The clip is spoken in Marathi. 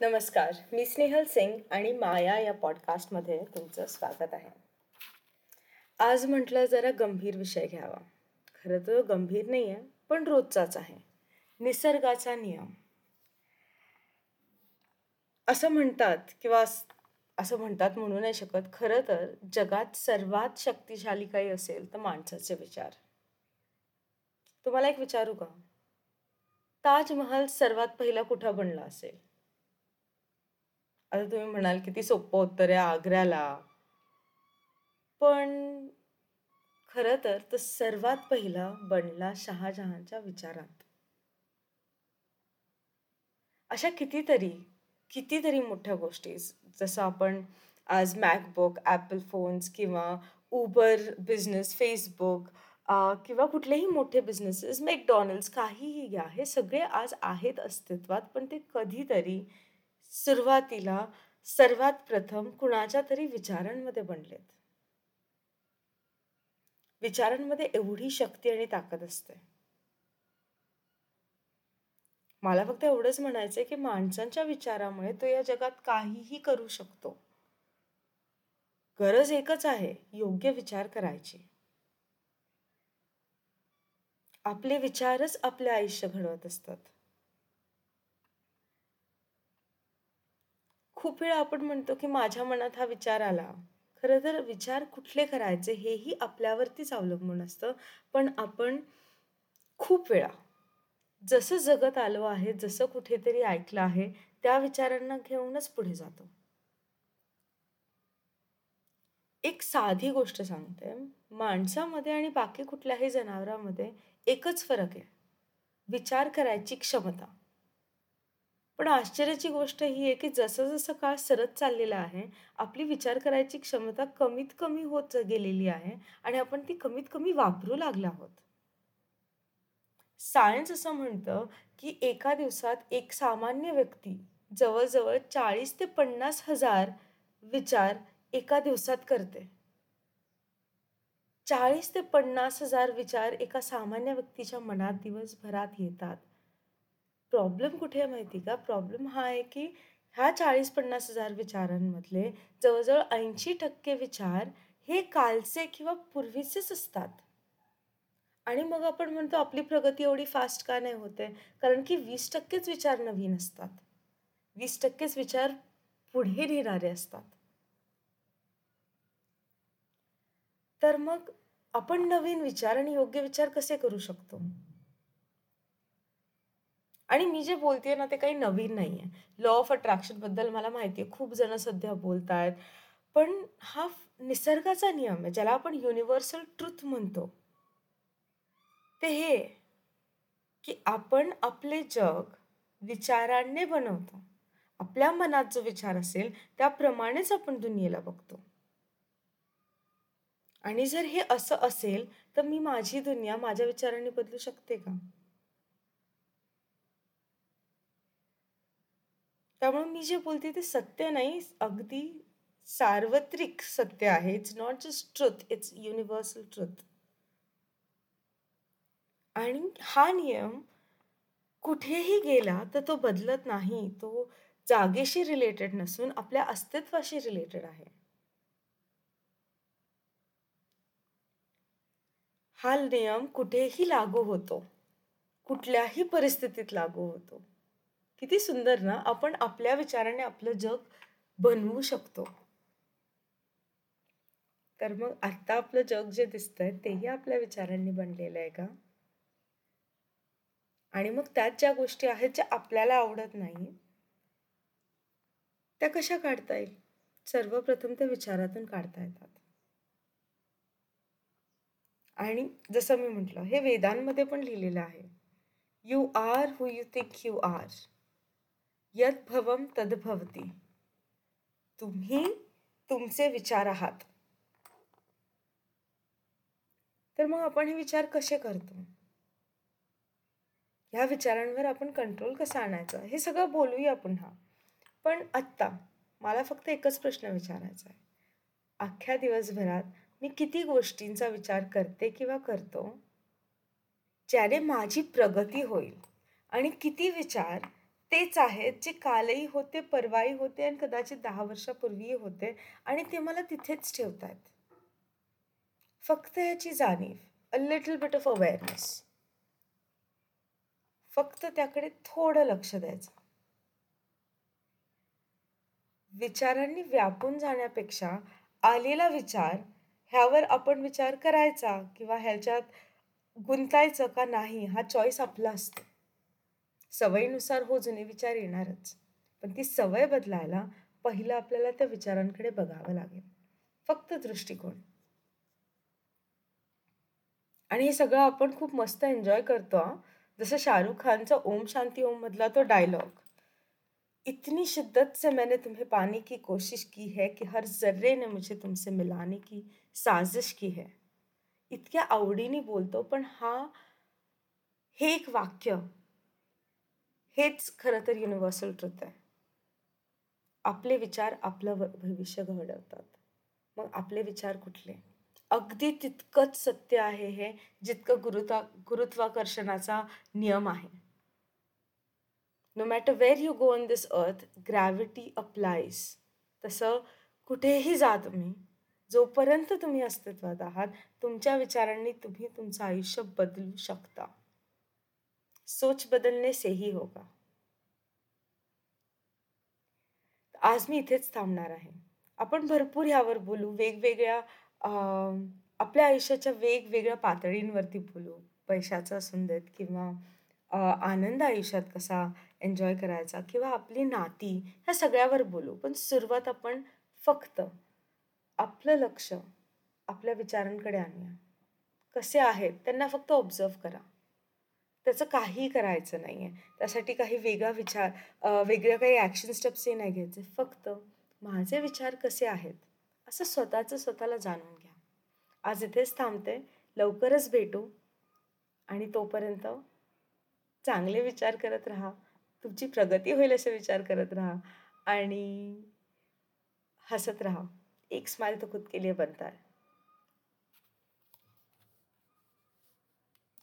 नमस्कार मी स्नेहल सिंग आणि माया या पॉडकास्टमध्ये तुमचं स्वागत आहे. आज म्हटलं जरा गंभीर विषय घ्यावा. खरं तर गंभीर नाही आहे पण रोजचाच आहे. निसर्गाचा नियम. असं म्हणतात किंवा असं म्हणतात म्हणू नाही शकत. खरं तर जगात सर्वात शक्तिशाली काही असेल तर माणसाचे विचार. तुम्हाला एक विचारू का? ताजमहल सर्वात पहिला कुठं बनला असेल? आता तुम्ही म्हणाल किती सोपं उत्तर आहे आग्र्याला. पण खरं तर तो सर्वात पहिला बनला शहाजहानच्या विचारात. अशा कितीतरी कितीतरी मोठ्या गोष्टी. जसं आपण आज मॅकबुक ॲपल फोन्स किंवा उबर बिझनेस फेसबुक किंवा कुठलेही मोठे बिझनेसेस मॅकडॉनल्ड्स काहीही घ्या. हे सगळे आज आहेत अस्तित्वात पण ते कधीतरी सुरुवातीला सर्वात प्रथम कुणाच्या तरी विचारांमध्ये बनलेत. विचारांमध्ये एवढी शक्ती आणि ताकद असते. मला फक्त एवढंच म्हणायचंय की माणसांच्या विचारामुळे तो या जगात काहीही करू शकतो. गरज एकच आहे योग्य विचार करायची. आपले विचारच आपले आयुष्य घडवत असतात. खूप वेळा आपण म्हणतो की माझ्या मनात हा विचार आला. खरं तर विचार कुठले करायचे हेही आपल्यावरतीच अवलंबून असतं. पण आपण खूप वेळा जसं जगत आलो आहे जसं कुठेतरी ऐकलं आहे त्या विचारांना घेऊनच पुढे जातो. एक साधी गोष्ट सांगते. माणसामध्ये आणि बाकी कुठल्याही जनावरांमध्ये एकच फरक आहे. विचार करायची क्षमता. पण आश्चर्याची गोष्ट ही आहे की जसं जसं काळ सरत चाललेला आहे आपली विचार करायची क्षमता कमीत कमी होत गेलेली आहे आणि आपण ती कमीत कमी वापरू लागला आहोत. सायन्स असं म्हणतं की एका दिवसात एक सामान्य व्यक्ती जवळजवळ चाळीस ते पन्नास हजार विचार एका दिवसात करते. चाळीस ते पन्नास हजार विचार एका सामान्य व्यक्तीच्या मनात दिवसभरात येतात. प्रॉब्लेम कुठे आहे माहिती का? प्रॉब्लेम हा आहे की ह्या चाळीस पन्नास हजार विचारांमधले जवळजवळ ऐंशी टक्के विचार हे कालचे किंवा पूर्वीचेच असतात. आणि मग आपण म्हणतो आपली प्रगती एवढी फास्ट का नाही होते? कारण की वीस टक्केच विचार नवीन असतात. वीस टक्केच विचार पुढे नेणारे असतात. तर मग आपण नवीन विचार आणि योग्य विचार कसे करू शकतो? आणि मी जे बोलते ना ते काही नवीन नाही आहे लॉ ऑफ अट्रॅक्शनबद्दल मला माहिती आहे खूप जण सध्या बोलत आहेत पण हा निसर्गाचा नियम आहे ज्याला आपण युनिव्हर्सल ट्रुथ म्हणतो. ते हे की आपण आपले जग विचारांनी बनवतो. आपल्या मनात जो विचार असेल त्याप्रमाणेच आपण दुनियेला बघतो. आणि जर हे असं असेल तर मी माझी दुनिया माझ्या विचारांनी बदलू शकते का? त्यामुळे मी जे बोलते ते सत्य नाही अगदी सार्वत्रिक सत्य आहे. It's not just truth it's universal truth आणि हा नियम कुठेही गेला तर तो बदलत नाही. तो जागेशी रिलेटेड नसून आपल्या अस्तित्वाशी रिलेटेड आहे. हा नियम कुठेही लागू होतो. कुठल्याही परिस्थितीत लागू होतो. किती सुंदर ना आपण आपल्या विचाराने आपलं जग बनवू शकतो. तर मग आता आपलं जग जे दिसतंय तेही आपल्या विचारांनी बनलेलं आहे का? आणि मग त्यात ज्या गोष्टी आहेत ज्या आपल्याला आवडत नाही त्या कशा काढता येईल? सर्वप्रथम त्या विचारातून काढता येतात. आणि जसं मी म्हटलं हे वेदांमध्ये पण लिहिलेलं आहे. You are who you think you are यद भवम तुम्ही तुमचे विचार आहात। तर मग आपण हे विचार कसे करतो? ह्या विचारांवर आपण कंट्रोल कसा आणायचा? हे सगळं बोलूया पुन्हा. पण आत्ता मला फक्त एकच प्रश्न विचारायचा आहे. अख्ख्या दिवसभरात मी किती गोष्टींचा विचार करते किंवा करतो? ज्याने माझी प्रगती होईल आणि किती विचार तेच आहेत जे कालही होते परवाही होते आणि कदाचित दहा वर्षापूर्वीही होते आणि ते मला तिथेच ठेवत आहेत फक्त याची जाणीव a little bit of awareness फक्त त्याकडे थोडं लक्ष द्यायचं. विचारांनी व्यापून जाण्यापेक्षा आलेला विचार ह्यावर आपण विचार करायचा किंवा ह्याच्यात गुंतायचं का नाही हा चॉईस आपला असतो. सवयीनुसार हो जुने विचार येणारच. पण ती सवय बदलायला पहिलं आपल्याला त्या विचारांकडे बघावं लागेल. फक्त दृष्टिकोन. आणि हे सगळं आपण खूप मस्त एन्जॉय करतो जसं शाहरुख खानचा ओम शांती ओम मधला तो डायलॉग इतनी शिद्दत से मैंने तुम्हें पाने की कोशिश की है कि हर जर्रे ने मुझे तुमसे मिलाने की साजिश की है. इतक्या आवडीने बोलतो पण हा हे एक वाक्य हेच खरं तर युनिव्हर्सल ट्रुथ आहे. आपले विचार आपलं भविष्य घडवतात. मग आपले विचार कुठले? अगदी तितकंच सत्य आहे हे जितकं गुरुत्वा गुरुत्वाकर्षणाचा नियम आहे. No matter where you go on this earth gravity applies तसं कुठेही जा तुम्ही जोपर्यंत तुम्ही अस्तित्वात आहात तुमच्या विचारांनी तुम्ही तुमचं आयुष्य बदलू शकता. सोच बदलणे सेही होगा. आज मी इथेच थांबणार आहे. आपण भरपूर ह्यावर बोलू वेगवेगळ्या आपल्या आयुष्याच्या वेगवेगळ्या पातळींवरती बोलू. पैशाचं असून देत किंवा आनंद आयुष्यात कसा एन्जॉय करायचा किंवा आपली नाती ह्या सगळ्यावर बोलू. पण सुरुवात आपण फक्त आपलं लक्ष आपल्या विचारांकडे आणूया. कसे आहेत त्यांना फक्त ऑब्झर्व करा. त्याचं काही करायचं नाही आहे त्यासाठी काही वेगळा विचार वेगळ्या काही ॲक्शन स्टेप्सही नाही घ्यायचे. फक्त माझे विचार कसे आहेत असं स्वतःचं स्वतःला जाणून घ्या. आज इथेच थांबते. लवकरच भेटू. आणि तोपर्यंत चांगले विचार करत राहा. तुमची प्रगती होईल असे विचार करत राहा. आणि हसत राहा. एक स्माइल तो खुद के लिए बनता है.